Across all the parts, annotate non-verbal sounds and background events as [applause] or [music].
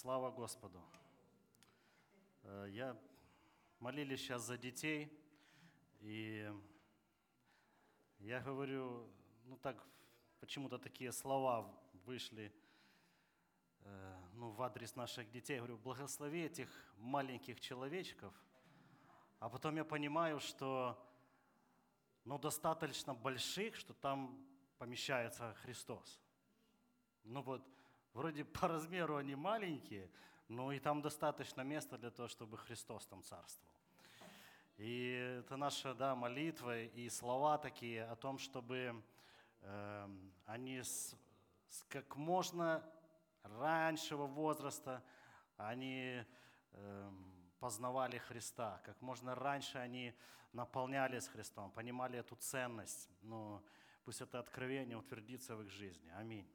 Слава Господу. Э, Я молились сейчас за детей, и я говорю, ну так, почему-то такие слова вышли э, ну, в адрес наших детей. Я говорю, благослови этих маленьких человечков. А потом я понимаю, что ну, достаточно больших, что там помещается Христос. Ну вот, вроде по размеру они маленькие, но и там достаточно места для того, чтобы Христос там царствовал. И это наша да, молитва и слова такие о том, чтобы э, они с, с как можно раньшего возраста они э, познавали Христа, как можно раньше они наполнялись Христом, понимали эту ценность. Ну, пусть это откровение утвердится в их жизни. Аминь.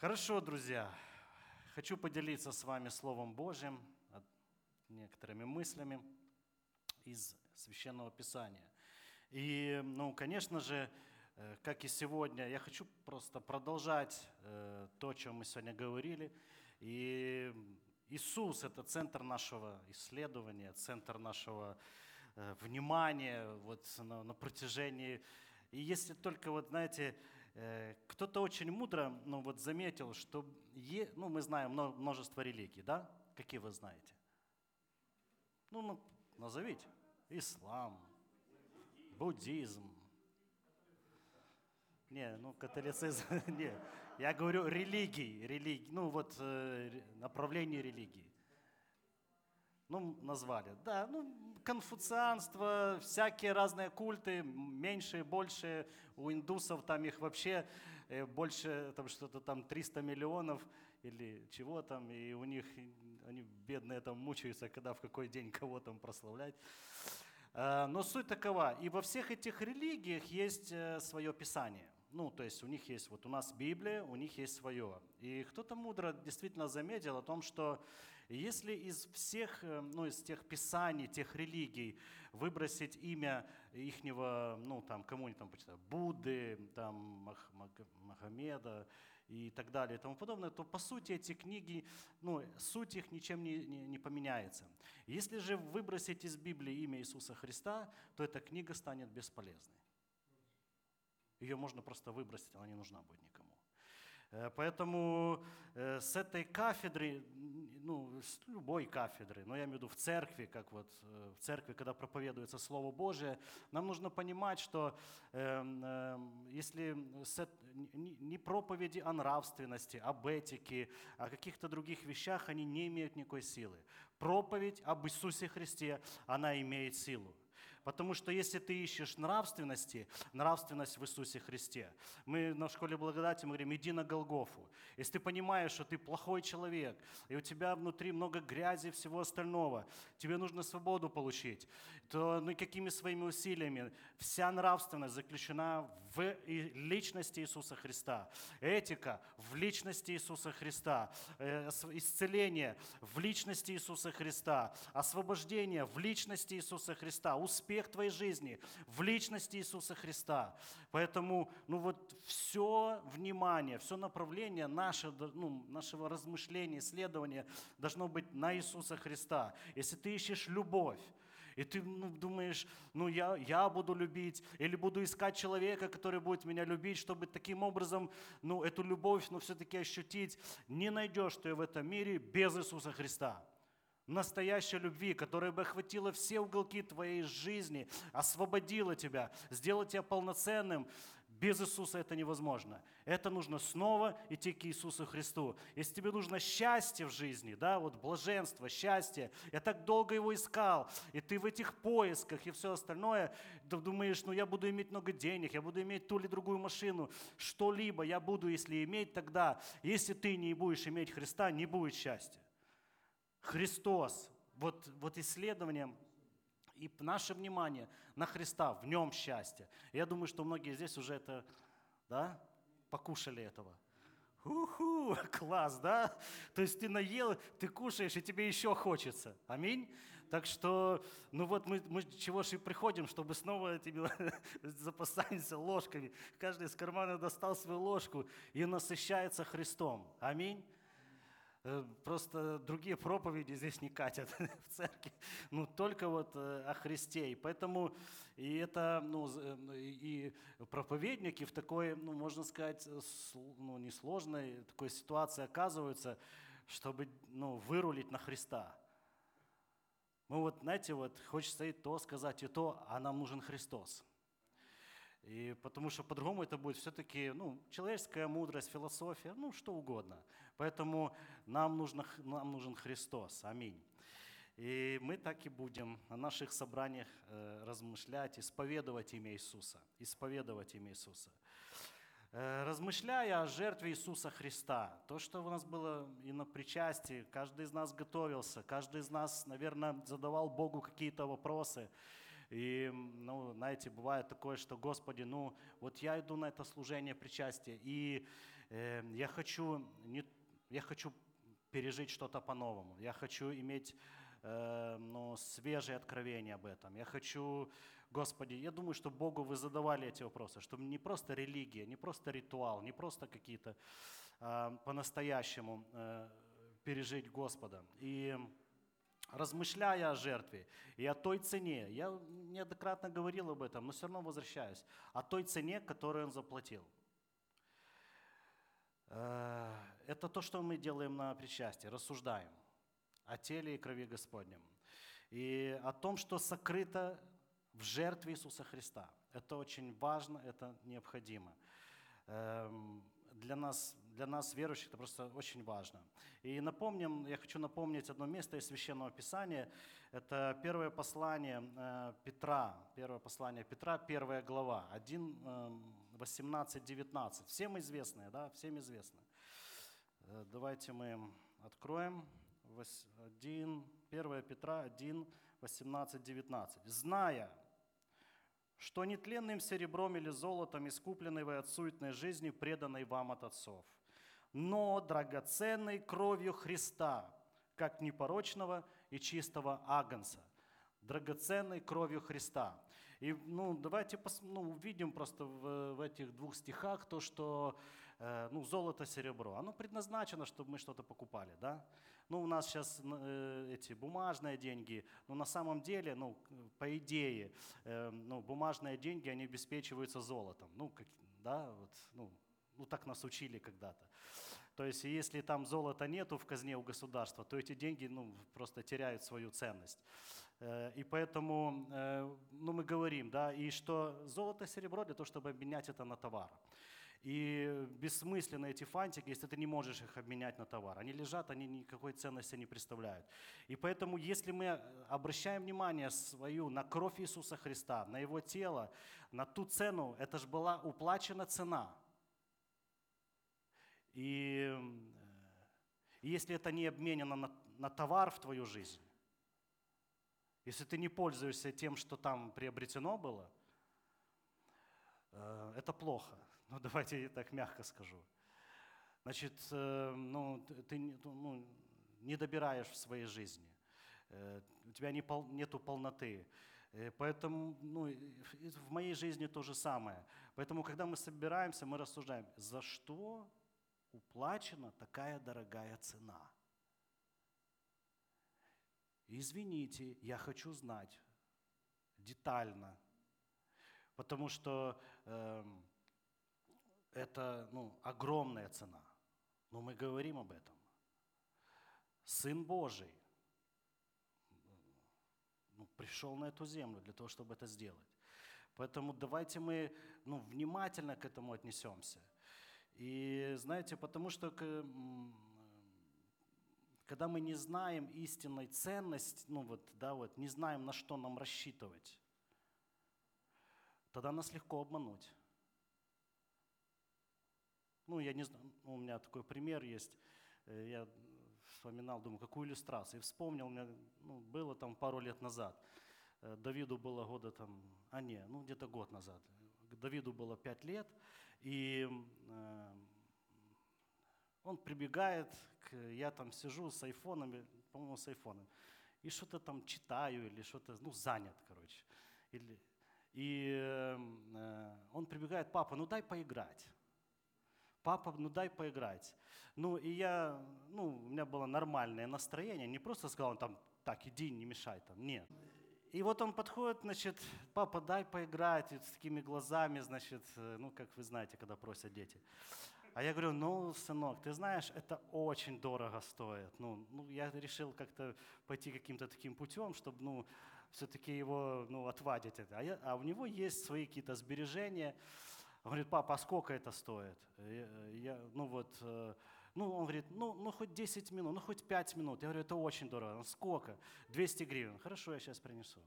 Хорошо, друзья. Хочу поделиться с вами Словом Божьим, некоторыми мыслями из Священного Писания. И, ну, конечно же, э, как и сегодня, я хочу просто продолжать э, то, о чем мы сегодня говорили. И Иисус – это центр нашего исследования, центр нашего э, внимания вот на, на протяжении. И если только, вот знаете, кто-то очень мудро ну, вот заметил, что е, ну, мы знаем множество религий, да? Какие вы знаете? Ну, ну назовите. Ислам, буддизм. Не, ну католицизм, [laughs] не. Я говорю религии, религии, ну вот э, направление религии. Ну, назвали. Да, ну, конфуцианство, всякие разные культы, меньшие, большие. У индусов там их вообще э, больше, там что-то там 300 миллионов или чего там, и у них, они бедные там мучаются, когда в какой день кого там прославлять. А, но суть такова, и во всех этих религиях есть э, свое писание. Ну, то есть у них есть, вот у нас Библия, у них есть свое. И кто-то мудро действительно заметил о том, что если из всех, э, ну, из тех писаний, тех религий выбросить имя ихнего, ну, там, кому-нибудь там почитать, Будды, там, Мах, Магомеда, и так далее и тому подобное, то по сути эти книги, ну, суть их ничем не, не, не поменяется. Если же выбросить из Библии имя Иисуса Христа, то эта книга станет бесполезной. Ее можно просто выбросить, она не нужна будет никому. Э, поэтому э, с этой кафедры, ну, с любой кафедры, но я имею в виду в церкви, как вот э, в церкви, когда проповедуется Слово Божие, нам нужно понимать, что эм, эм, если не проповеди о нравственности, об этике, о каких-то других вещах, они не имеют никакой силы. Проповедь об Иисусе Христе, она имеет силу. Потому что если ты ищешь нравственности, нравственность в Иисусе Христе. Мы на школе благодати мы говорим, иди на Голгофу. Если ты понимаешь, что ты плохой человек, и у тебя внутри много грязи и всего остального, тебе нужно свободу получить, то ну, какими своими усилиями вся нравственность заключена в личности Иисуса Христа. Этика в личности Иисуса Христа. Э, исцеление в личности Иисуса Христа. Освобождение в личности Иисуса Христа. Успех твоей жизни в личности Иисуса Христа. Поэтому, ну вот все внимание, все направление наше, ну, нашего размышления, исследования должно быть на Иисуса Христа. Если ты ищешь любовь, и ты ну, думаешь, ну я, я буду любить, или буду искать человека, который будет меня любить, чтобы таким образом, ну эту любовь, ну все-таки ощутить, не найдешь ты в этом мире без Иисуса Христа настоящей любви, которая бы охватила все уголки твоей жизни, освободила тебя, сделала тебя полноценным. Без Иисуса это невозможно. Это нужно снова идти к Иисусу Христу. Если тебе нужно счастье в жизни, да, вот блаженство, счастье, я так долго его искал, и ты в этих поисках и все остальное, ты думаешь, ну я буду иметь много денег, я буду иметь ту или другую машину, что-либо я буду, если иметь тогда. Если ты не будешь иметь Христа, не будет счастья. Христос, вот, вот исследование и наше внимание на Христа, в нем счастье. Я думаю, что многие здесь уже это, да, покушали этого. Уху, [laughs] класс, да? То есть ты наел, ты кушаешь, и тебе еще хочется. Аминь. Так что, ну вот мы, мы чего же и приходим, чтобы снова этими [laughs] запасаемся ложками. Каждый из кармана достал свою ложку и насыщается Христом. Аминь. Э, просто другие проповеди здесь не катят [laughs] в церкви. Ну, только вот э, о Христе. И поэтому и это, ну, э, и проповедники в такой, ну, можно сказать, ну, несложной такой ситуации оказываются, чтобы, ну, вырулить на Христа. Мы вот, знаете, вот хочется и то сказать, и то, а нам нужен Христос. И потому что по-другому это будет все-таки ну, человеческая мудрость, философия, ну что угодно. Поэтому нам, нужно, нам нужен Христос. Аминь. И мы так и будем на наших собраниях э, размышлять, исповедовать имя Иисуса. Исповедовать имя Иисуса. Э, размышляя о жертве Иисуса Христа, то, что у нас было и на причастии, каждый из нас готовился, каждый из нас, наверное, задавал Богу какие-то вопросы – и, ну, знаете, бывает такое, что, Господи, ну, вот я иду на это служение причастия, и э, я хочу, не, я хочу пережить что-то по-новому. Я хочу иметь э, ну, свежие откровения об этом. Я хочу, Господи, я думаю, что Богу вы задавали эти вопросы, что не просто религия, не просто ритуал, не просто какие-то э, по-настоящему э, пережить Господа. И размышляя о жертве и о той цене, я неоднократно говорил об этом, но все равно возвращаюсь, о той цене, которую он заплатил. Э, это то, что мы делаем на причастии, рассуждаем о теле и крови Господнем. И о том, что сокрыто в жертве Иисуса Христа. Это очень важно, это необходимо. Эм, для нас, для нас, верующих, это просто очень важно. И напомним, я хочу напомнить одно место из Священного Писания. Это первое послание э, Петра, первое послание Петра, первая глава, 1, 18, 19. Всем известное, да, всем известно. Э, давайте мы откроем. 1, 1 Петра 1, 18, 19. «Зная, что нетленным серебром или золотом, искупленной вы от суетной жизни, преданной вам от отцов, но драгоценной кровью Христа, как непорочного и чистого агнца, драгоценной кровью Христа. И ну, давайте пос, ну, увидим просто в, в этих двух стихах то, что э, ну, золото, серебро, оно предназначено, чтобы мы что-то покупали, да? Ну, у нас сейчас э, эти бумажные деньги, но на самом деле, ну, по идее, э, ну, бумажные деньги, они обеспечиваются золотом, ну, как, да, вот, ну, ну, так нас учили когда-то. То есть, если там золота нету в казне у государства, то эти деньги ну, просто теряют свою ценность. Э, и поэтому э, ну, мы говорим, да, и что золото и серебро для того, чтобы обменять это на товар. И бессмысленны эти фантики, если ты не можешь их обменять на товар. Они лежат, они никакой ценности не представляют. И поэтому, если мы обращаем внимание свою на кровь Иисуса Христа, на Его тело, на ту цену, это же была уплачена цена. И, и если это не обменено на, на товар в твою жизнь, если ты не пользуешься тем, что там приобретено было, э, это плохо. [laughs] Ну, давайте я так мягко скажу. Значит, э, ну, ты ну, не добираешь в своей жизни. Э, у тебя нету полноты. Э, поэтому ну, в моей жизни то же самое. Поэтому, когда мы собираемся, мы рассуждаем, за что уплачена такая дорогая цена? Извините, я хочу знать детально, потому что э, это ну, огромная цена. Но мы говорим об этом. Сын Божий ну, пришел на эту землю для того, чтобы это сделать. Поэтому давайте мы ну, внимательно к этому отнесемся. И знаете, потому что когда мы не знаем истинной ценности, ну вот, да, вот, не знаем, на что нам рассчитывать, тогда нас легко обмануть. Ну, я не знаю, у меня такой пример есть. Э, я вспоминал, думаю, какую иллюстрацию. И вспомнил, у меня ну, было там пару лет назад. Э, Давиду было года там, а не, ну где-то год назад. Давиду было пять лет, и э, он прибегает, к, я там сижу с айфонами, по-моему, с айфоном, и что-то там читаю или что-то, ну, занят, короче. Или, и э, он прибегает, папа, ну дай поиграть. Папа, ну дай поиграть. Ну, и я, ну, у меня было нормальное настроение, не просто сказал там, так, иди, не мешай там, нет. И вот он подходит, значит, папа, дай поиграть, и с такими глазами, значит, э, ну, как вы знаете, когда просят дети. А я говорю, ну, сынок, ты знаешь, это очень дорого стоит. Ну, ну я решил как-то пойти каким-то таким путем, чтобы, ну, все-таки его, ну, отвадить это. А, я, а у него есть свои какие-то сбережения. Он говорит, папа, а сколько это стоит? Я, я, ну, вот, э, ну, он говорит, ну, ну, хоть 10 минут, ну, хоть 5 минут. Я говорю, это очень дорого. Он, сколько? 200 гривен. Хорошо, я сейчас принесу.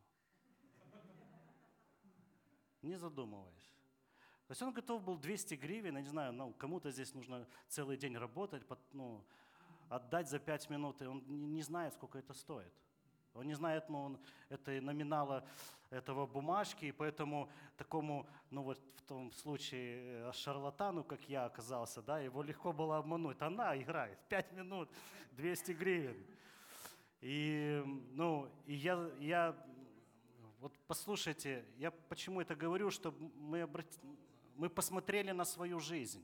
Не задумываясь. То есть он готов был 200 гривен, я не знаю, ну, кому-то здесь нужно целый день работать, ну, отдать за 5 минут, и он не, знает, сколько это стоит. Он не знает, ну, он, это номинала этого бумажки, и поэтому такому, ну вот в том случае э, шарлатану, как я оказался, да, его легко было обмануть. Она играет 5 минут, 200 гривен. И, ну, и я, я, вот послушайте, я почему это говорю, чтобы мы, обрати, мы посмотрели на свою жизнь,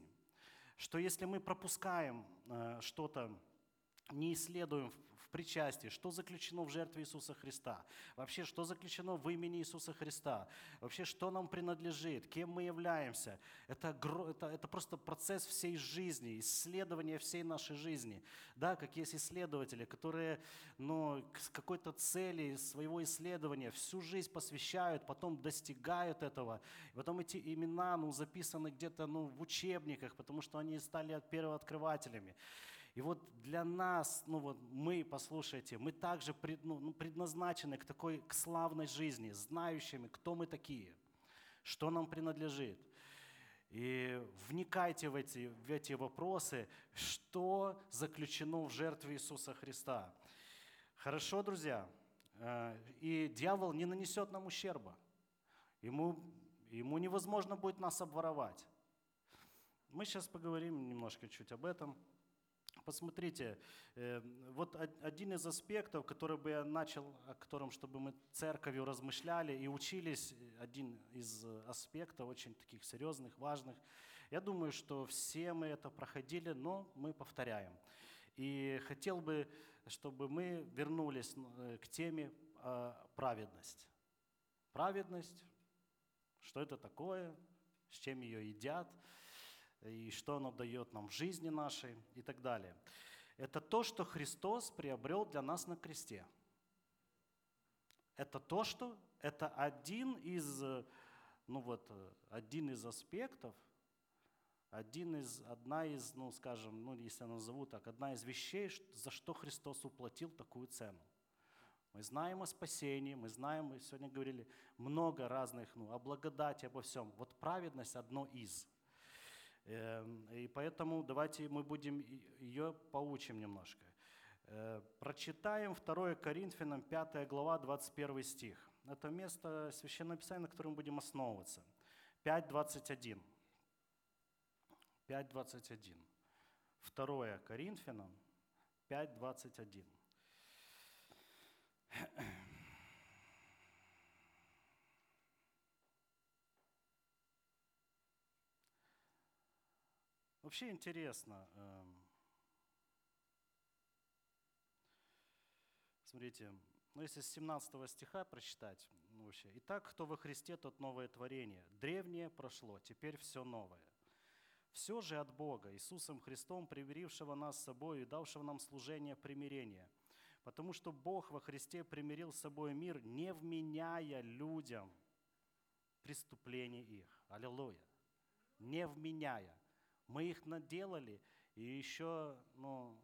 что если мы пропускаем э, что-то, не исследуем причастии, что заключено в жертве Иисуса Христа, вообще, что заключено в имени Иисуса Христа, вообще, что нам принадлежит, кем мы являемся. Это, это, это просто процесс всей жизни, исследование всей нашей жизни. Да, как есть исследователи, которые ну, с какой-то цели своего исследования всю жизнь посвящают, потом достигают этого. Потом эти имена ну, записаны где-то ну, в учебниках, потому что они стали первооткрывателями. И вот для нас, ну вот мы, послушайте, мы также пред, ну, ну, предназначены к такой к славной жизни, знающими, кто мы такие, что нам принадлежит. И вникайте в эти, в эти вопросы, что заключено в жертве Иисуса Христа. Хорошо, друзья? Э, и дьявол не нанесет нам ущерба. Ему, ему невозможно будет нас обворовать. Мы сейчас поговорим немножко чуть об этом. Посмотрите, э, вот один из аспектов, который бы я начал, о котором, чтобы мы церковью размышляли и учились, один из аспектов очень таких серьезных, важных. Я думаю, что все мы это проходили, но мы повторяем. И хотел бы, чтобы мы вернулись э, к теме э, праведность. Праведность, что это такое, с чем ее едят – и что оно дает нам в жизни нашей и так далее. Это то, что Христос приобрел для нас на кресте. Это то, что это один из, ну вот, один из аспектов, один из, одна из, ну скажем, ну если я назову так, одна из вещей, за что Христос уплатил такую цену. Мы знаем о спасении, мы знаем, мы сегодня говорили много разных, ну, о благодати, обо всем. Вот праведность одно из – и поэтому давайте мы будем ее поучим немножко. Э, прочитаем 2 Коринфянам 5 глава 21 стих. Это место Священного Писания, на котором будем основываться. 5.21. 5.21. 2 Коринфянам 5.21. Вообще интересно. Эм, смотрите, ну если с 17 стиха прочитать, ну вообще, «Итак, кто во Христе, тот новое творение. Древнее прошло, теперь все новое. Все же от Бога, Иисусом Христом, примирившего нас с собой и давшего нам служение примирения. Потому что Бог во Христе примирил с собой мир, не вменяя людям преступлений их». Аллилуйя. Не вменяя. Мы их наделали и еще ну,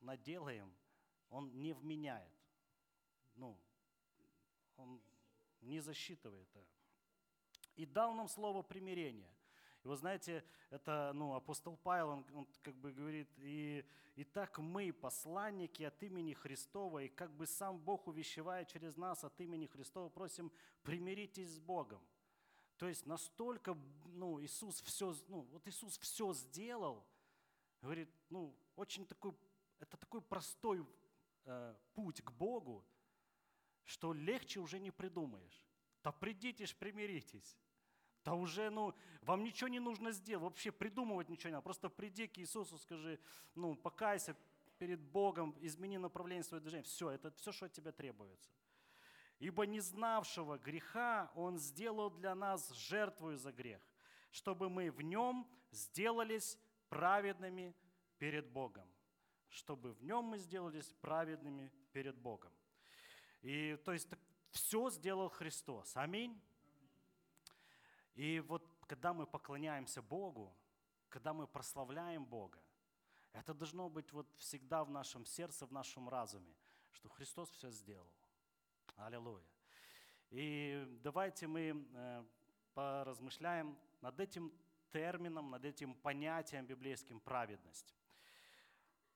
наделаем, он не вменяет. Ну, он не засчитывает. И дал нам слово примирения. И вы знаете, это ну, апостол Павел, он, он как бы говорит, и, и так мы, посланники от имени Христова, и как бы сам Бог увещевает через нас от имени Христова, просим, примиритесь с Богом. То есть настолько, ну, Иисус все, ну, вот Иисус все сделал, говорит, ну, очень такой, это такой простой э, путь к Богу, что легче уже не придумаешь. Да придите ж, примиритесь. Да уже, ну, вам ничего не нужно сделать, вообще придумывать ничего не надо. Просто приди к Иисусу, скажи, ну, покайся перед Богом, измени направление своего движения. Все, это все, что от тебя требуется. Ибо не знавшего греха Он сделал для нас жертву за грех, чтобы мы в Нем сделались праведными перед Богом. Чтобы в Нем мы сделались праведными перед Богом. И то есть все сделал Христос. Аминь. И вот когда мы поклоняемся Богу, когда мы прославляем Бога, это должно быть вот всегда в нашем сердце, в нашем разуме, что Христос все сделал. Аллилуйя. И давайте мы э, поразмышляем над этим термином, над этим понятием библейским праведность.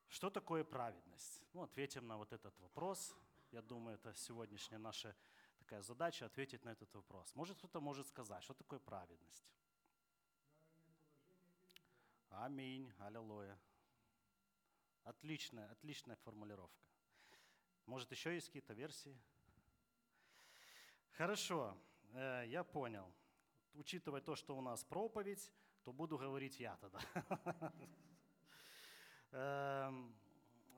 Что такое праведность? Ну, ответим на вот этот вопрос. Я думаю, это сегодняшняя наша такая задача ответить на этот вопрос. Может кто-то может сказать, что такое праведность? Аминь, аллилуйя. Отличная, отличная формулировка. Может, еще есть какие-то версии? Хорошо, э, я понял. Учитывая то, что у нас проповедь, то буду говорить я тогда. [laughs] Эм,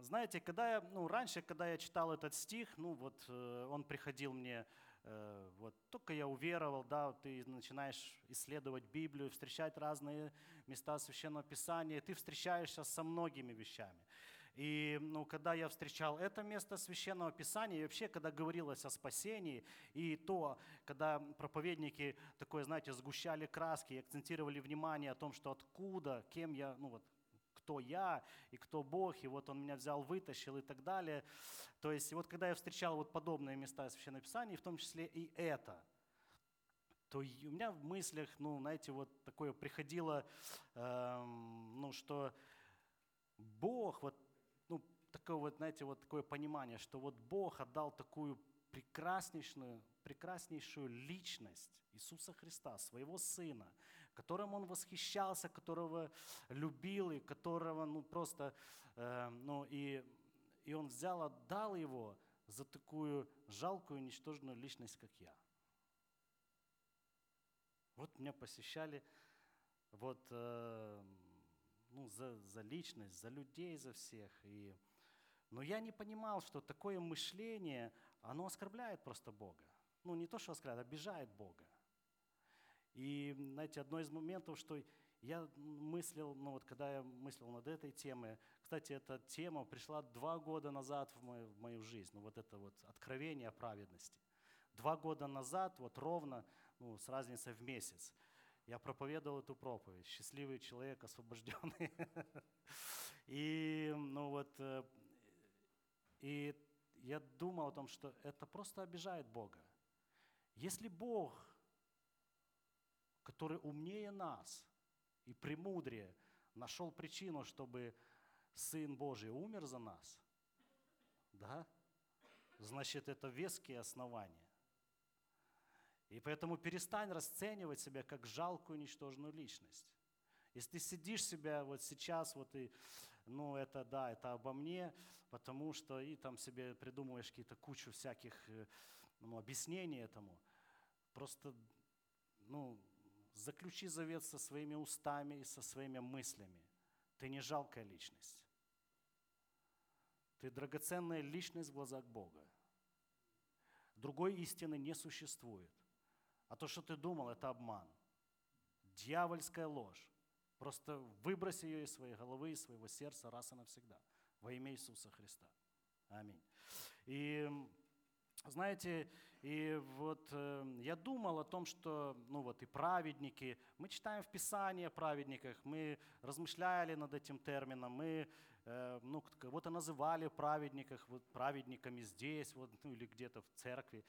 знаете, когда я, ну, раньше, когда я читал этот стих, ну, вот э, он приходил мне, э, вот только я уверовал, да, ты начинаешь исследовать Библию, встречать разные места Священного Писания, ты встречаешься со многими вещами. И ну, когда я встречал это место Священного Писания, и вообще, когда говорилось о спасении, и то, когда проповедники такое, знаете, сгущали краски акцентировали внимание о том, что откуда, кем я, ну вот, кто я и кто Бог, и вот Он меня взял, вытащил и так далее. То есть, вот когда я встречал вот подобные места Священного Писания, в том числе и это, то у меня в мыслях, ну, знаете, вот такое приходило, эм, ну, что Бог, вот такое вот, знаете, вот такое понимание, что вот Бог отдал такую прекраснейшую, прекраснейшую личность Иисуса Христа, своего Сына, которым Он восхищался, которого любил и которого, ну, просто, э, ну, и, и Он взял, отдал Его за такую жалкую, ничтожную личность, как я. Вот меня посещали вот, э, ну, за, за личность, за людей, за всех. И но я не понимал, что такое мышление, оно оскорбляет просто Бога. Ну, не то, что оскорбляет, обижает Бога. И, знаете, одно из моментов, что я мыслил, ну вот когда я мыслил над этой темой, кстати, эта тема пришла два года назад в мою, в мою жизнь, ну вот это вот откровение о праведности. Два года назад, вот ровно, ну, с разницей в месяц, я проповедовал эту проповедь. Счастливый человек, освобожденный. [laughs] И, ну вот, э, и я думал о том, что это просто обижает Бога. Если Бог, который умнее нас и премудрее, нашел причину, чтобы Сын Божий умер за нас, да, значит, это веские основания. И поэтому перестань расценивать себя как жалкую, ничтожную личность. Если ты сидишь себя вот сейчас, вот и, ну это да, это обо мне, потому что и там себе придумываешь какие-то кучу всяких э, ну, объяснений этому, просто, ну, заключи завет со своими устами и со своими мыслями. Ты не жалкая личность. Ты драгоценная личность в глазах Бога. Другой истины не существует. А то, что ты думал, это обман. Дьявольская ложь. Просто выбрось ее из своей головы, из своего сердца раз и навсегда. Во имя Иисуса Христа. Аминь. И знаете, и вот э, я думал о том, что, ну вот и праведники, мы читаем в Писании о праведниках, мы размышляли над этим термином, мы, э, ну, кого-то называли праведниках, вот праведниками здесь, вот, ну или где-то в церкви.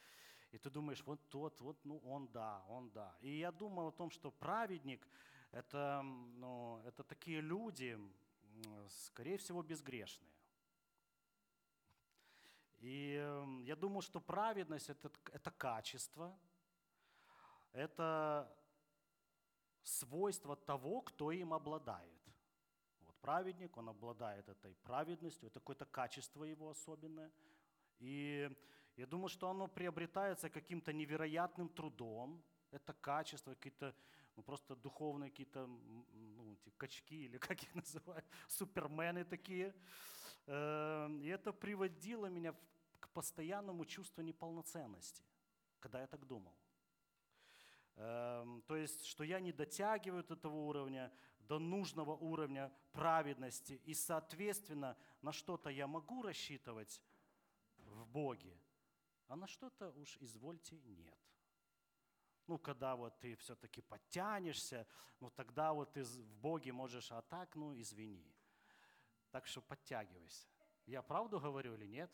И ты думаешь, вот тот, вот, ну он да, он да. И я думал о том, что праведник – это, ну, это такие люди, скорее всего, безгрешные. И я думаю, что праведность это, это качество, это свойство того, кто им обладает. Вот праведник, он обладает этой праведностью, это какое-то качество его особенное. И я думаю, что оно приобретается каким-то невероятным трудом, это качество, какие-то ну, просто духовные какие-то ну, эти качки или [laughs] как их называют, супермены такие. Эм, и это приводило меня к постоянному чувству неполноценности, когда я так думал. Эм, то есть, что я не дотягиваю до этого уровня, до нужного уровня праведности, и, соответственно, на что-то я могу рассчитывать в Боге, а на что-то уж, извольте, нет. Ну, когда вот ты все-таки подтянешься, ну, тогда вот ты в Боге можешь, а так, ну, извини. Так что подтягивайся. Я правду говорю или нет?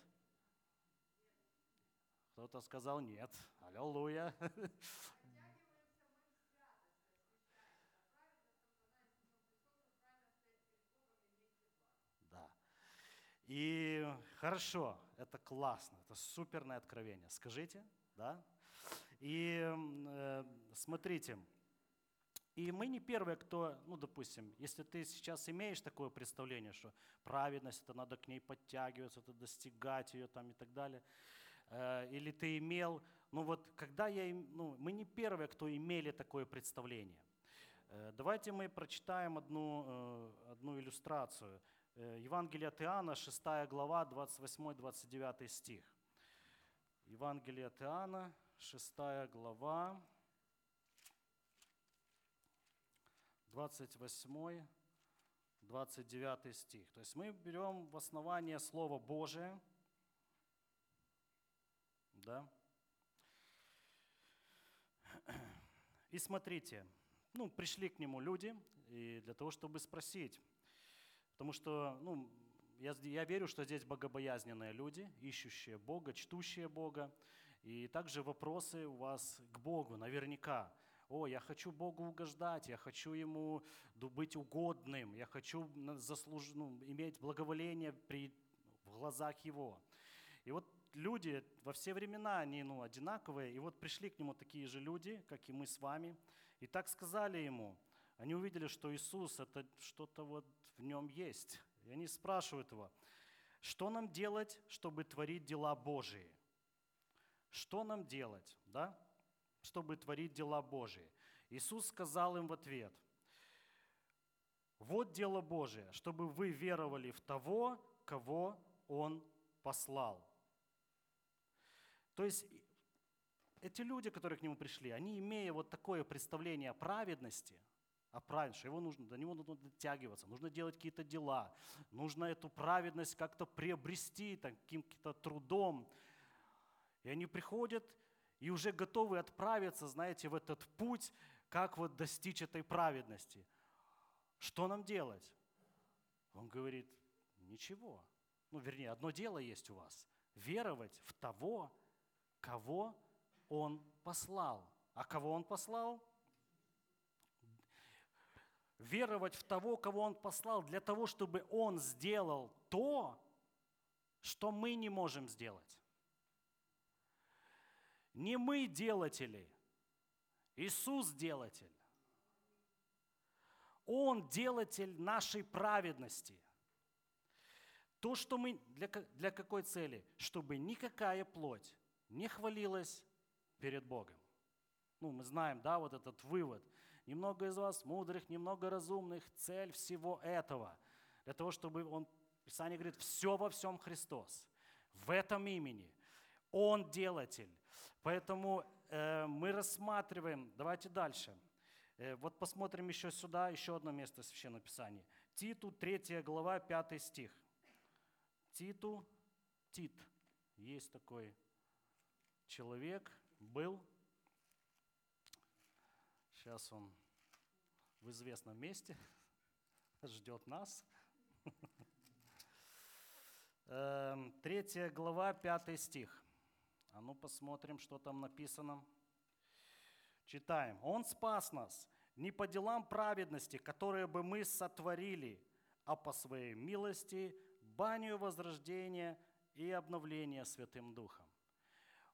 Кто-то сказал нет. Аллилуйя. [laughs] И хорошо, это классно, это суперное откровение. Скажите, да? И э, смотрите, и мы не первые, кто, ну, допустим, если ты сейчас имеешь такое представление, что праведность, это надо к ней подтягиваться, это достигать ее там и так далее, э, или ты имел, ну вот когда я, ну, мы не первые, кто имели такое представление. Э, давайте мы прочитаем одну, э, одну иллюстрацию. Э, Евангелие от Иоанна, 6 глава, 28-29 стих. Евангелие от Иоанна, 6 глава, 28, 29 стих. То есть мы берем в основание Слово Божие, да, и смотрите, ну, пришли к нему люди, и для того, чтобы спросить, Потому что ну, я, я верю, что здесь богобоязненные люди, ищущие Бога, чтущие Бога. И также вопросы у вас к Богу наверняка. О, я хочу Богу угождать, я хочу Ему быть угодным, я хочу заслуж... ну, иметь благоволение при... в глазах Его. И вот люди во все времена, они ну, одинаковые, и вот пришли к Нему такие же люди, как и мы с вами, и так сказали Ему, они увидели, что Иисус – это что-то вот в нем есть. И они спрашивают его, что нам делать, чтобы творить дела Божии? Что нам делать, да, чтобы творить дела Божии? Иисус сказал им в ответ, вот дело Божие, чтобы вы веровали в того, кого Он послал. То есть эти люди, которые к Нему пришли, они, имея вот такое представление о праведности – а правильно, что его нужно, до него нужно дотягиваться, нужно делать какие-то дела, нужно эту праведность как-то приобрести каким-то трудом. И они приходят и уже готовы отправиться, знаете, в этот путь, как вот достичь этой праведности. Что нам делать? Он говорит, ничего. Ну, вернее, одно дело есть у вас. Веровать в того, кого Он послал. А кого Он послал? веровать в того, кого Он послал, для того, чтобы Он сделал то, что мы не можем сделать. Не мы делатели, Иисус делатель. Он делатель нашей праведности. То, что мы, для, для какой цели? Чтобы никакая плоть не хвалилась перед Богом. Ну, мы знаем, да, вот этот вывод – немного из вас мудрых, немного разумных. Цель всего этого для того, чтобы он, Писание говорит, все во всем Христос. В этом имени. Он делатель. Поэтому э, мы рассматриваем, давайте дальше. Э, вот посмотрим еще сюда, еще одно место в Священном. Титу, 3 глава, 5 стих. Титу, Тит. Есть такой человек, был, Сейчас он в известном месте [laughs] ждет нас. [laughs] Эм, третья глава, пятый стих. А ну посмотрим, что там написано. Читаем. «Он спас нас не по делам праведности, которые бы мы сотворили, а по своей милости, баню возрождения и обновления Святым Духом».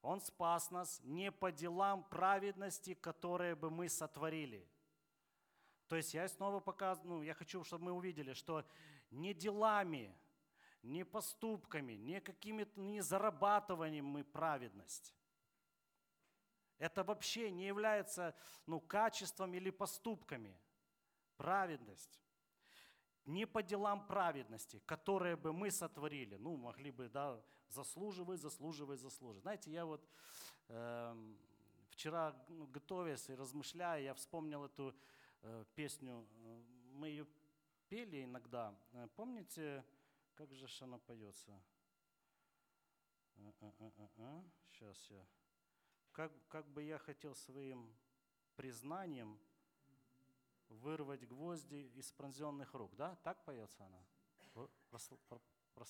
Он спас нас не по делам праведности, которые бы мы сотворили. То есть я снова показываю, ну, я хочу, чтобы мы увидели, что не делами, не поступками, не какими-то, не зарабатыванием мы праведность. Это вообще не является ну, качеством или поступками. Праведность. Не по делам праведности, которые бы мы сотворили. Ну, могли бы, да, заслуживать, заслуживать, заслуживать. Знаете, я вот э, вчера, ну, готовясь и размышляя, я вспомнил эту э, песню. Мы ее пели иногда. Э, помните, как же она поется? Сейчас я. Как, как бы я хотел своим признанием вырвать гвозди из пронзенных рук. Да? Так поется она?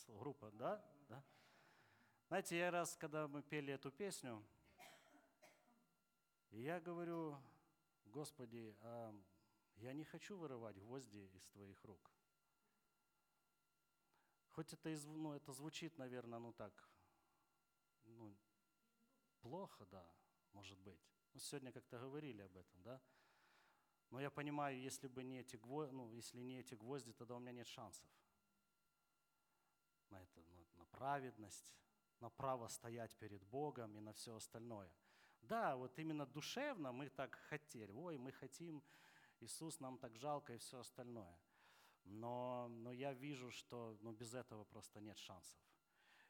Группа, да? да? Знаете, я раз, когда мы пели эту песню, я говорю, Господи, а я не хочу вырывать гвозди из твоих рук. Хоть это, ну, это звучит, наверное, ну так, ну, плохо, да, может быть. Ну, сегодня как-то говорили об этом, да. Но я понимаю, если бы не эти гвозди, ну, если не эти гвозди, тогда у меня нет шансов на это, на, на праведность, на право стоять перед Богом и на все остальное. Да, вот именно душевно мы так хотели, ой, мы хотим, Иисус, нам так жалко и все остальное. Но, но я вижу, что ну, без этого просто нет шансов.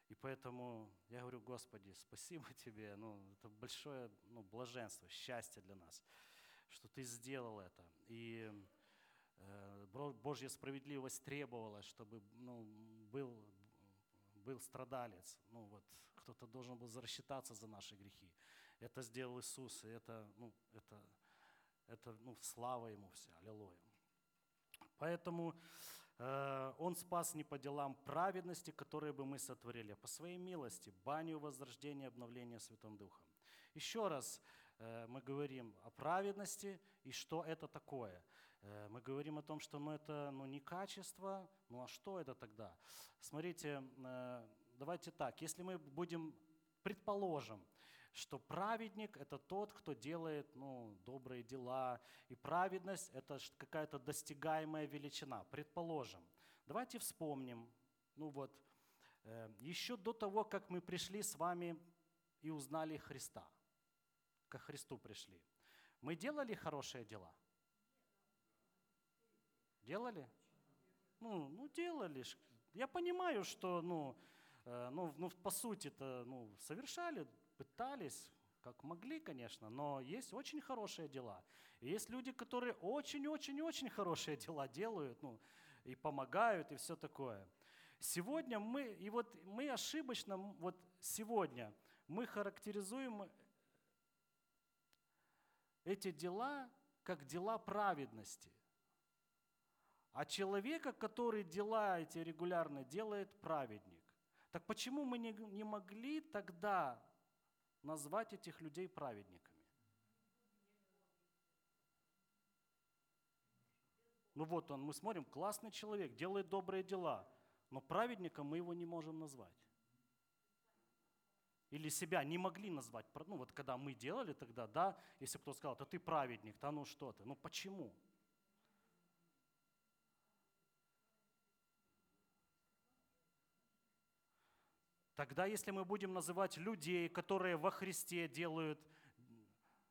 И поэтому я говорю, Господи, спасибо [laughs] Тебе, ну, это большое ну, блаженство, счастье для нас, что Ты сделал это. И э, Божья справедливость требовала, чтобы ну, был, был страдалец. Ну, вот, кто-то должен был рассчитаться за наши грехи. Это сделал Иисус, и это, ну, это, это ну, слава Ему вся, аллилуйя. Поэтому э, Он спас не по делам праведности, которые бы мы сотворили, а по своей милости, баню возрождения, обновления Святым Духом. Еще раз э, мы говорим о праведности и что это такое. Э, мы говорим о том, что ну, это ну, не качество, ну а что это тогда? Смотрите, э, давайте так, если мы будем, предположим, что праведник – это тот, кто делает ну, добрые дела, и праведность – это какая-то достигаемая величина, предположим. Давайте вспомним, ну вот, э, еще до того, как мы пришли с вами и узнали Христа, ко Христу пришли, мы делали хорошие дела? Делали? Ну, ну делали. Я понимаю, что, ну, э, ну, ну по сути-то, ну, совершали пытались, как могли, конечно, но есть очень хорошие дела. И есть люди, которые очень-очень-очень хорошие дела делают, ну, и помогают, и все такое. Сегодня мы, и вот мы ошибочно, вот сегодня мы характеризуем эти дела как дела праведности. А человека, который дела эти регулярно делает, праведник. Так почему мы не, не могли тогда назвать этих людей праведниками. Ну вот он, мы смотрим, классный человек, делает добрые дела, но праведником мы его не можем назвать. Или себя не могли назвать. Ну вот когда мы делали тогда, да, если кто сказал, да ты праведник, да ну что ты, ну почему? Тогда, если мы будем называть людей, которые во Христе делают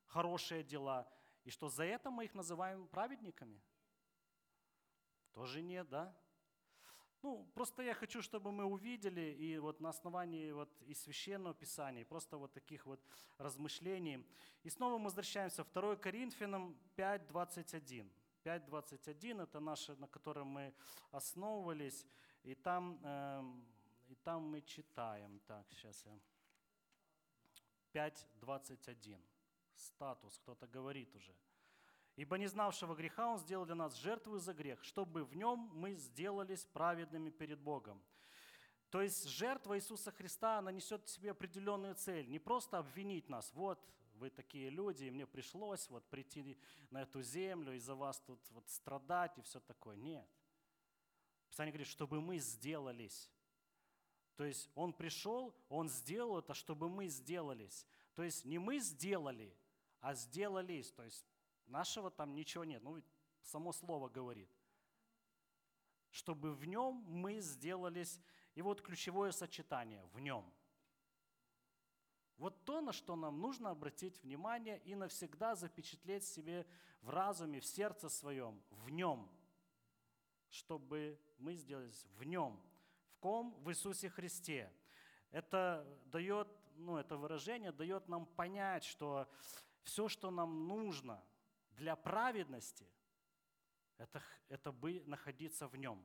хорошие дела, и что за это мы их называем праведниками? Тоже нет, да? Ну, просто я хочу, чтобы мы увидели, и вот на основании вот и Священного Писания, и просто вот таких вот размышлений. И снова мы возвращаемся, 2 Коринфянам 5.21. 5.21 – это наше, на котором мы основывались, и там э, и там мы читаем, так, сейчас я, 5.21, статус, кто-то говорит уже. «Ибо не знавшего греха Он сделал для нас жертву за грех, чтобы в нем мы сделались праведными перед Богом». То есть жертва Иисуса Христа, она несет в себе определенную цель. Не просто обвинить нас, вот вы такие люди, и мне пришлось вот прийти на эту землю, из-за вас тут вот страдать и все такое. Нет. Писание говорит, чтобы мы сделались то есть Он пришел, Он сделал это, чтобы мы сделались. То есть не мы сделали, а сделались. То есть нашего там ничего нет. Ну, само слово говорит. Чтобы в нем мы сделались. И вот ключевое сочетание – в нем. Вот то, на что нам нужно обратить внимание и навсегда запечатлеть себе в разуме, в сердце своем, в нем, чтобы мы сделались в нем, ком? В Иисусе Христе. Это дает, ну, это выражение дает нам понять, что все, что нам нужно для праведности, это, это бы находиться в нем.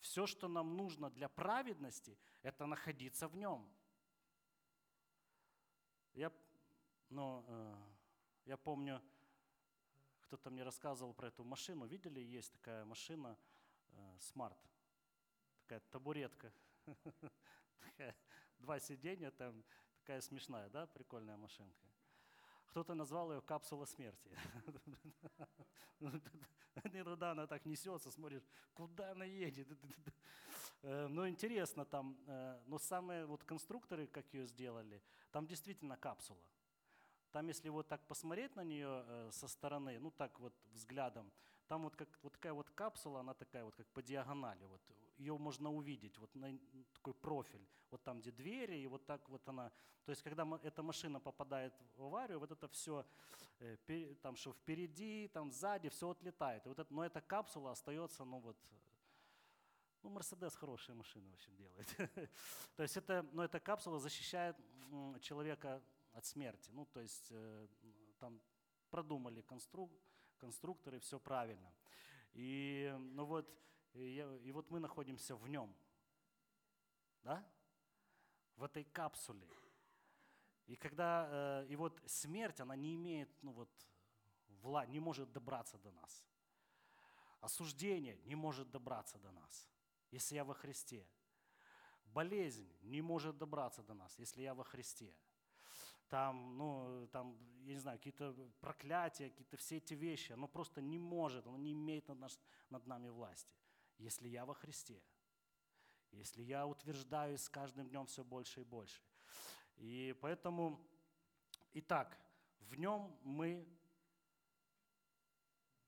Все, что нам нужно для праведности, это находиться в нем. Я, ну, э, я помню, кто-то мне рассказывал про эту машину. Видели, есть такая машина э, Smart, такая табуретка, [laughs] два сиденья там, такая смешная, да, прикольная машинка. Кто-то назвал ее капсула смерти. [laughs] Иногда она так несется, смотришь, куда она едет. Э, ну, интересно там, э, но самые вот конструкторы, как ее сделали, там действительно капсула. Там, если вот так посмотреть на нее э, со стороны, ну так вот взглядом, там вот, как, вот такая вот капсула, она такая вот как по диагонали. Вот, ее можно увидеть, вот на, такой профиль, вот там, где двери, и вот так вот она. То есть, когда эта машина попадает в аварию, вот это все, э, там, что впереди, там, сзади, все отлетает. Вот это, но эта капсула остается, ну вот, ну, Мерседес хорошая машина, в общем, делает. [laughs] то есть это, но эта капсула защищает человека от смерти. Ну, то есть э, там продумали конструк, конструкторы, все правильно. И, ну вот, и, и вот мы находимся в нем, да? В этой капсуле. И когда, э, и вот смерть, она не имеет, ну вот, вла, не может добраться до нас. Осуждение не может добраться до нас, если я во Христе. Болезнь не может добраться до нас, если я во Христе там, ну, там, я не знаю, какие-то проклятия, какие-то все эти вещи, оно просто не может, оно не имеет над, наш, над нами власти. Если я во Христе, если я утверждаюсь с каждым днем все больше и больше. И поэтому, итак, в нем мы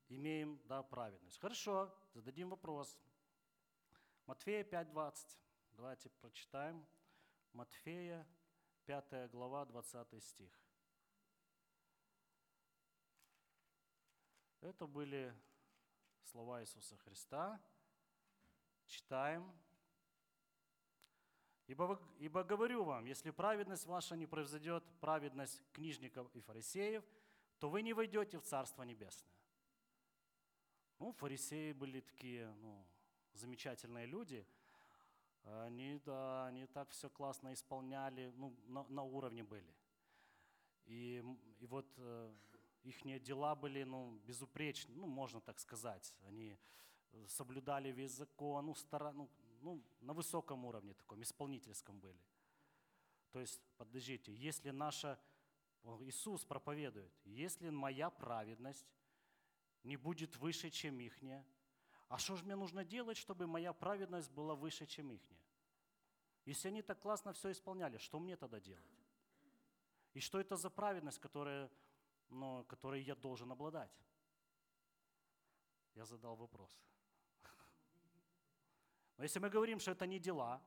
имеем да, праведность. Хорошо, зададим вопрос. Матфея 5.20. Давайте прочитаем. Матфея 5 глава, 20 стих. Это были слова Иисуса Христа. Читаем. Ибо, ибо говорю вам, если праведность ваша не произойдет праведность книжников и фарисеев, то вы не войдете в Царство Небесное. Ну, фарисеи были такие ну, замечательные люди – они, да, они так все классно исполняли, ну, на, на уровне были. И, и вот э, их дела были ну, безупречны, ну, можно так сказать. Они соблюдали весь закон, ну, стара, ну, ну, на высоком уровне таком, исполнительском были. То есть, подождите, если наша, Иисус проповедует, если моя праведность не будет выше, чем ихняя, а что же мне нужно делать, чтобы моя праведность была выше, чем их? Если они так классно все исполняли, что мне тогда делать? И что это за праведность, которая, ну, которой я должен обладать? Я задал вопрос. Но если мы говорим, что это не дела,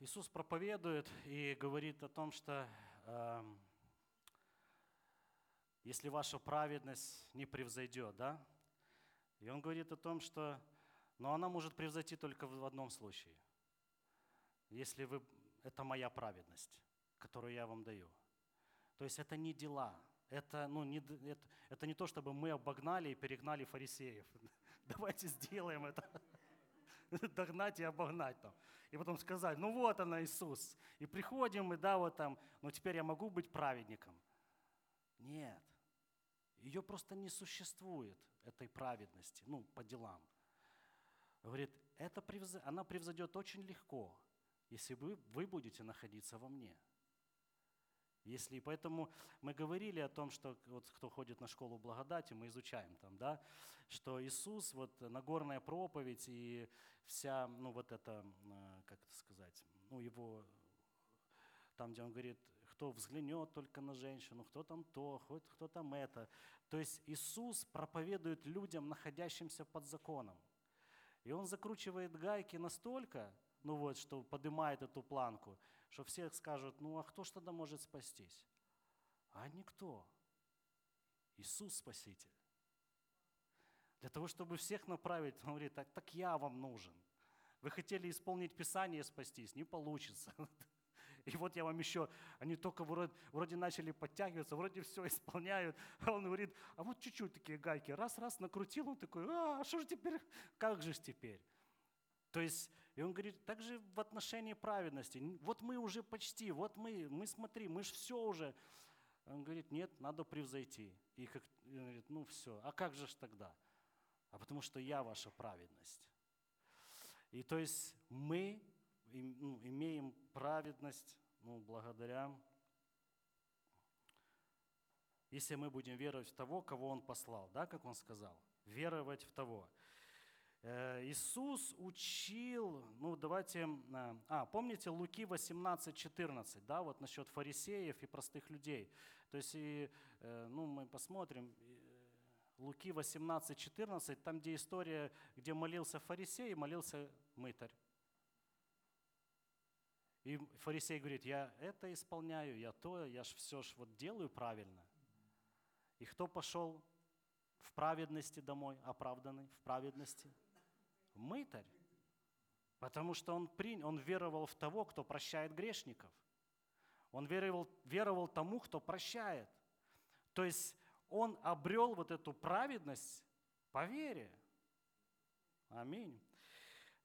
Иисус проповедует и говорит о том, что э, если ваша праведность не превзойдет, да? И он говорит о том, что но она может превзойти только в одном случае. Если вы, это моя праведность, которую я вам даю. То есть это не дела, это, ну, не, это, это не то, чтобы мы обогнали и перегнали фарисеев. [laughs] Давайте сделаем это. [laughs] Догнать и обогнать там и потом сказать, ну вот она, Иисус. И приходим, мы, да, вот там, ну теперь я могу быть праведником. Нет. Ее просто не существует, этой праведности, ну, по делам. Говорит, это превз... она превзойдет очень легко, если вы, вы будете находиться во мне. Если, поэтому мы говорили о том, что вот кто ходит на школу благодати, мы изучаем там, да, что Иисус, вот Нагорная проповедь и вся, ну вот это, э, как это сказать, ну его, там, где он говорит, кто взглянет только на женщину, кто там то, хоть кто там это. То есть Иисус проповедует людям, находящимся под законом. И Он закручивает гайки настолько, ну вот, что поднимает эту планку, что все скажут, ну а кто ж тогда может спастись? А никто. Иисус Спаситель. Для того, чтобы всех направить, он говорит, так, так я вам нужен. Вы хотели исполнить Писание спастись, не получится. [laughs] И вот я вам еще, они только вроде, вроде начали подтягиваться, вроде все исполняют. А он говорит, а вот чуть-чуть такие гайки, раз-раз накрутил, он такой, а что же теперь, как же теперь? То есть, и он говорит, так же в отношении праведности. Вот мы уже почти, вот мы, мы смотри, мы же все уже. Он говорит, нет, надо превзойти. И как, он говорит, ну все, а как же ж тогда? А потому что я ваша праведность. И то есть мы ну, имеем праведность ну, благодаря, если мы будем веровать в того, кого Он послал, да, как Он сказал, веровать в того. Э, Иисус учил, ну давайте, э, а, помните Луки 18, 14, да, вот насчет фарисеев и простых людей. То есть, и, э, ну мы посмотрим, Луки 18, 14, там где история, где молился фарисей и молился мытарь. И фарисей говорит, я это исполняю, я то, я ж все ж вот делаю правильно. И кто пошел в праведности домой, оправданный в праведности? Мытарь. Потому что он, принял, он веровал в того, кто прощает грешников. Он веровал, веровал тому, кто прощает. То есть он обрел вот эту праведность по вере. Аминь.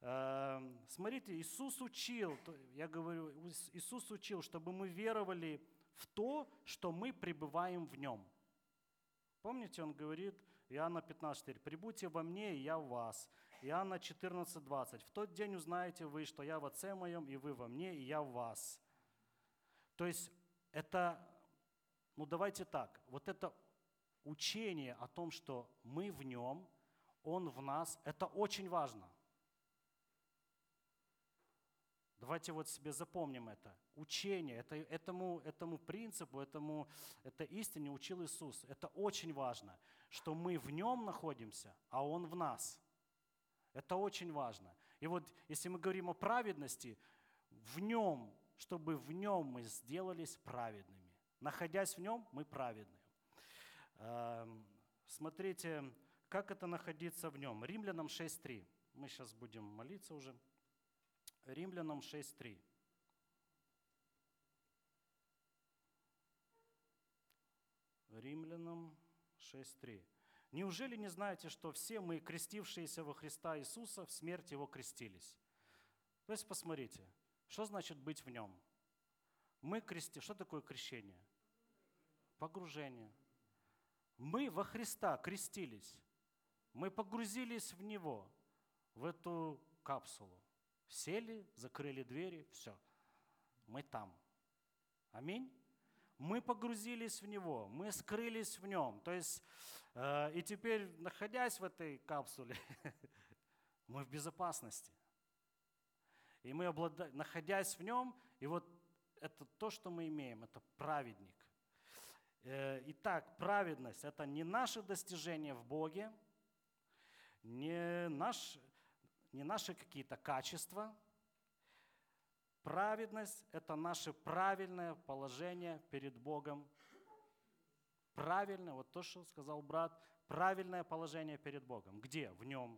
Эм, смотрите, Иисус учил, я говорю, Иисус учил, чтобы мы веровали в то, что мы пребываем в Нем. Помните, Он говорит, Иоанна 15, «Прибудьте во мне, и я в вас». Иоанна 14, 20, «В тот день узнаете вы, что я в Отце моем, и вы во мне, и я в вас». То есть это, ну давайте так, вот это учение о том, что мы в Нем, Он в нас, это очень важно. Давайте вот себе запомним это. Учение, это, этому, этому принципу, этому, это истине учил Иисус. Это очень важно, что мы в нем находимся, а он в нас. Это очень важно. И вот если мы говорим о праведности, в нем, чтобы в нем мы сделались праведными. Находясь в нем, мы праведны. Эм, смотрите, как это находиться в нем. Римлянам 6.3. Мы сейчас будем молиться уже. Римлянам 6.3. Римлянам 6.3. Неужели не знаете, что все мы, крестившиеся во Христа Иисуса, в смерть Его крестились? То есть посмотрите, что значит быть в Нем? Мы крести... Что такое крещение? Погружение. Мы во Христа крестились. Мы погрузились в Него, в эту капсулу. Сели, закрыли двери, все. Мы там. Аминь. Мы погрузились в Него, мы скрылись в Нем. То есть, э, и теперь, находясь в этой капсуле, [laughs] мы в безопасности. И мы, облада... находясь в Нем, и вот это то, что мы имеем, это праведник. Э, итак, праведность – это не наше достижение в Боге, не наш не наши какие-то качества. Праведность – это наше правильное положение перед Богом. Правильное, вот то, что сказал брат, правильное положение перед Богом. Где? В нем.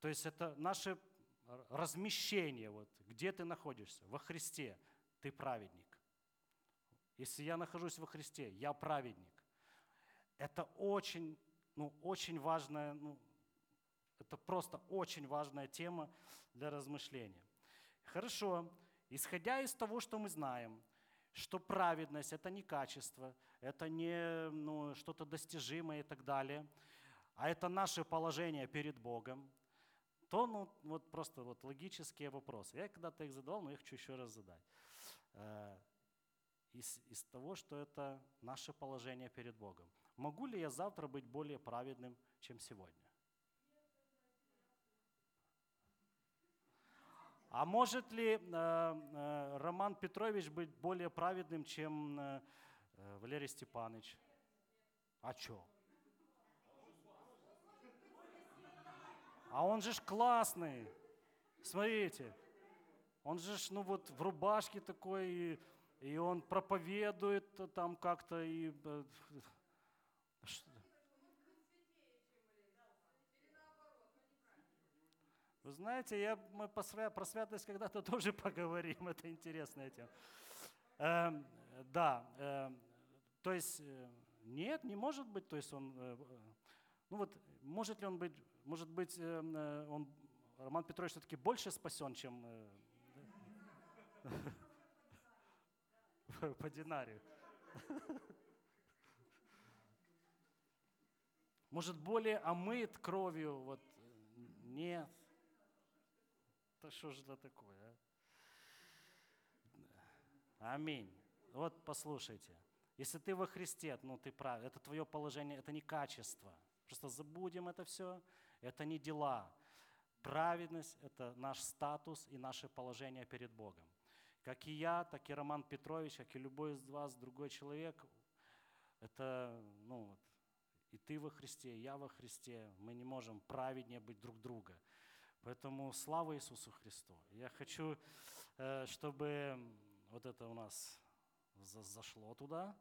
То есть это наше размещение, вот, где ты находишься, во Христе, ты праведник. Если я нахожусь во Христе, я праведник. Это очень, ну, очень важное, ну, это просто очень важная тема для размышления. Хорошо, исходя из того, что мы знаем, что праведность – это не качество, это не ну, что-то достижимое и так далее, а это наше положение перед Богом, то ну, вот просто вот логические вопросы. Я когда-то их задавал, но я хочу еще раз задать. Э, из, из того, что это наше положение перед Богом. Могу ли я завтра быть более праведным, чем сегодня? А может ли э, э, Роман Петрович быть более праведным, чем э, Валерий Степанович? А чё? А он же ж классный. Смотрите. Он же ж, ну вот в рубашке такой, и, и он проповедует там как-то и... э, ш- Вы знаете, я, мы про святость когда-то [laughs] тоже поговорим, это интересная тема. Эм, да, эм, то есть э, нет, не может быть, то есть он, э, э, ну вот, может ли он быть, может быть, эм, э, он, Роман Петрович все-таки больше спасен, чем э, [laughs] по- динарию. [laughs] Может, более омыт кровью, вот, э, нет. Да что же это такое, а? Аминь. Вот послушайте. Если ты во Христе, ну ты прав, это твое положение, это не качество. Просто забудем это все. Это не дела. Праведность – это наш статус и наше положение перед Богом. Как и я, так и Роман Петрович, как и любой из вас, другой человек, это, ну, и ты во Христе, и я во Христе, мы не можем праведнее быть друг друга. Поэтому слава Иисусу Христу. Я хочу, э, чтобы вот это у нас за- зашло туда,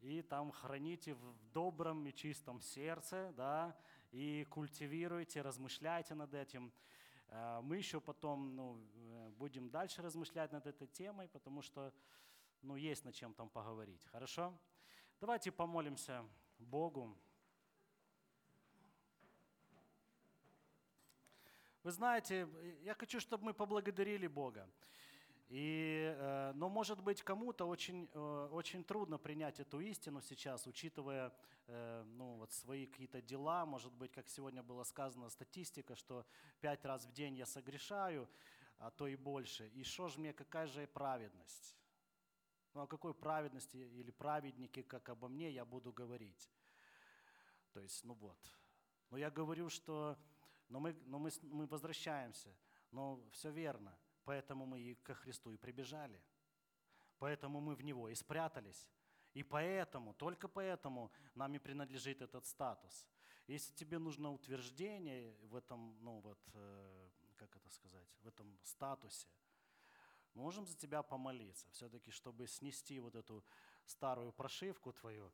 и там храните в добром и чистом сердце, да, и культивируйте, размышляйте над этим. Э, Мы еще потом ну, э, будем дальше размышлять над этой темой, потому что ну, есть над чем там поговорить. Хорошо? Давайте помолимся Богу. Вы знаете, я хочу, чтобы мы поблагодарили Бога. И, э, но, может быть, кому-то очень, э, очень трудно принять эту истину сейчас, учитывая э, ну, вот свои какие-то дела. Может быть, как сегодня было сказано, статистика, что пять раз в день я согрешаю, а то и больше. И что ж мне, какая же праведность? Ну, о какой праведности или праведнике, как обо мне, я буду говорить? То есть, ну вот. Но я говорю, что но мы, но мы, мы возвращаемся. Но все верно. Поэтому мы и ко Христу и прибежали. Поэтому мы в Него и спрятались. И поэтому, только поэтому нам и принадлежит этот статус. Если тебе нужно утверждение в этом, ну вот, э, как это сказать, в этом статусе, мы можем за тебя помолиться, все-таки, чтобы снести вот эту старую прошивку твою,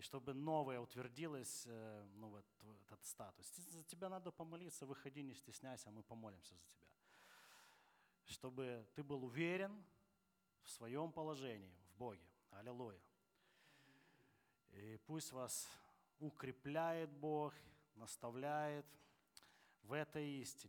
и чтобы новое утвердилось, э, ну вот этот статус. За тебя надо помолиться, выходи, не стесняйся, мы помолимся за тебя. Чтобы ты был уверен в своем положении, в Боге. Аллилуйя. И пусть вас укрепляет Бог, наставляет в этой истине.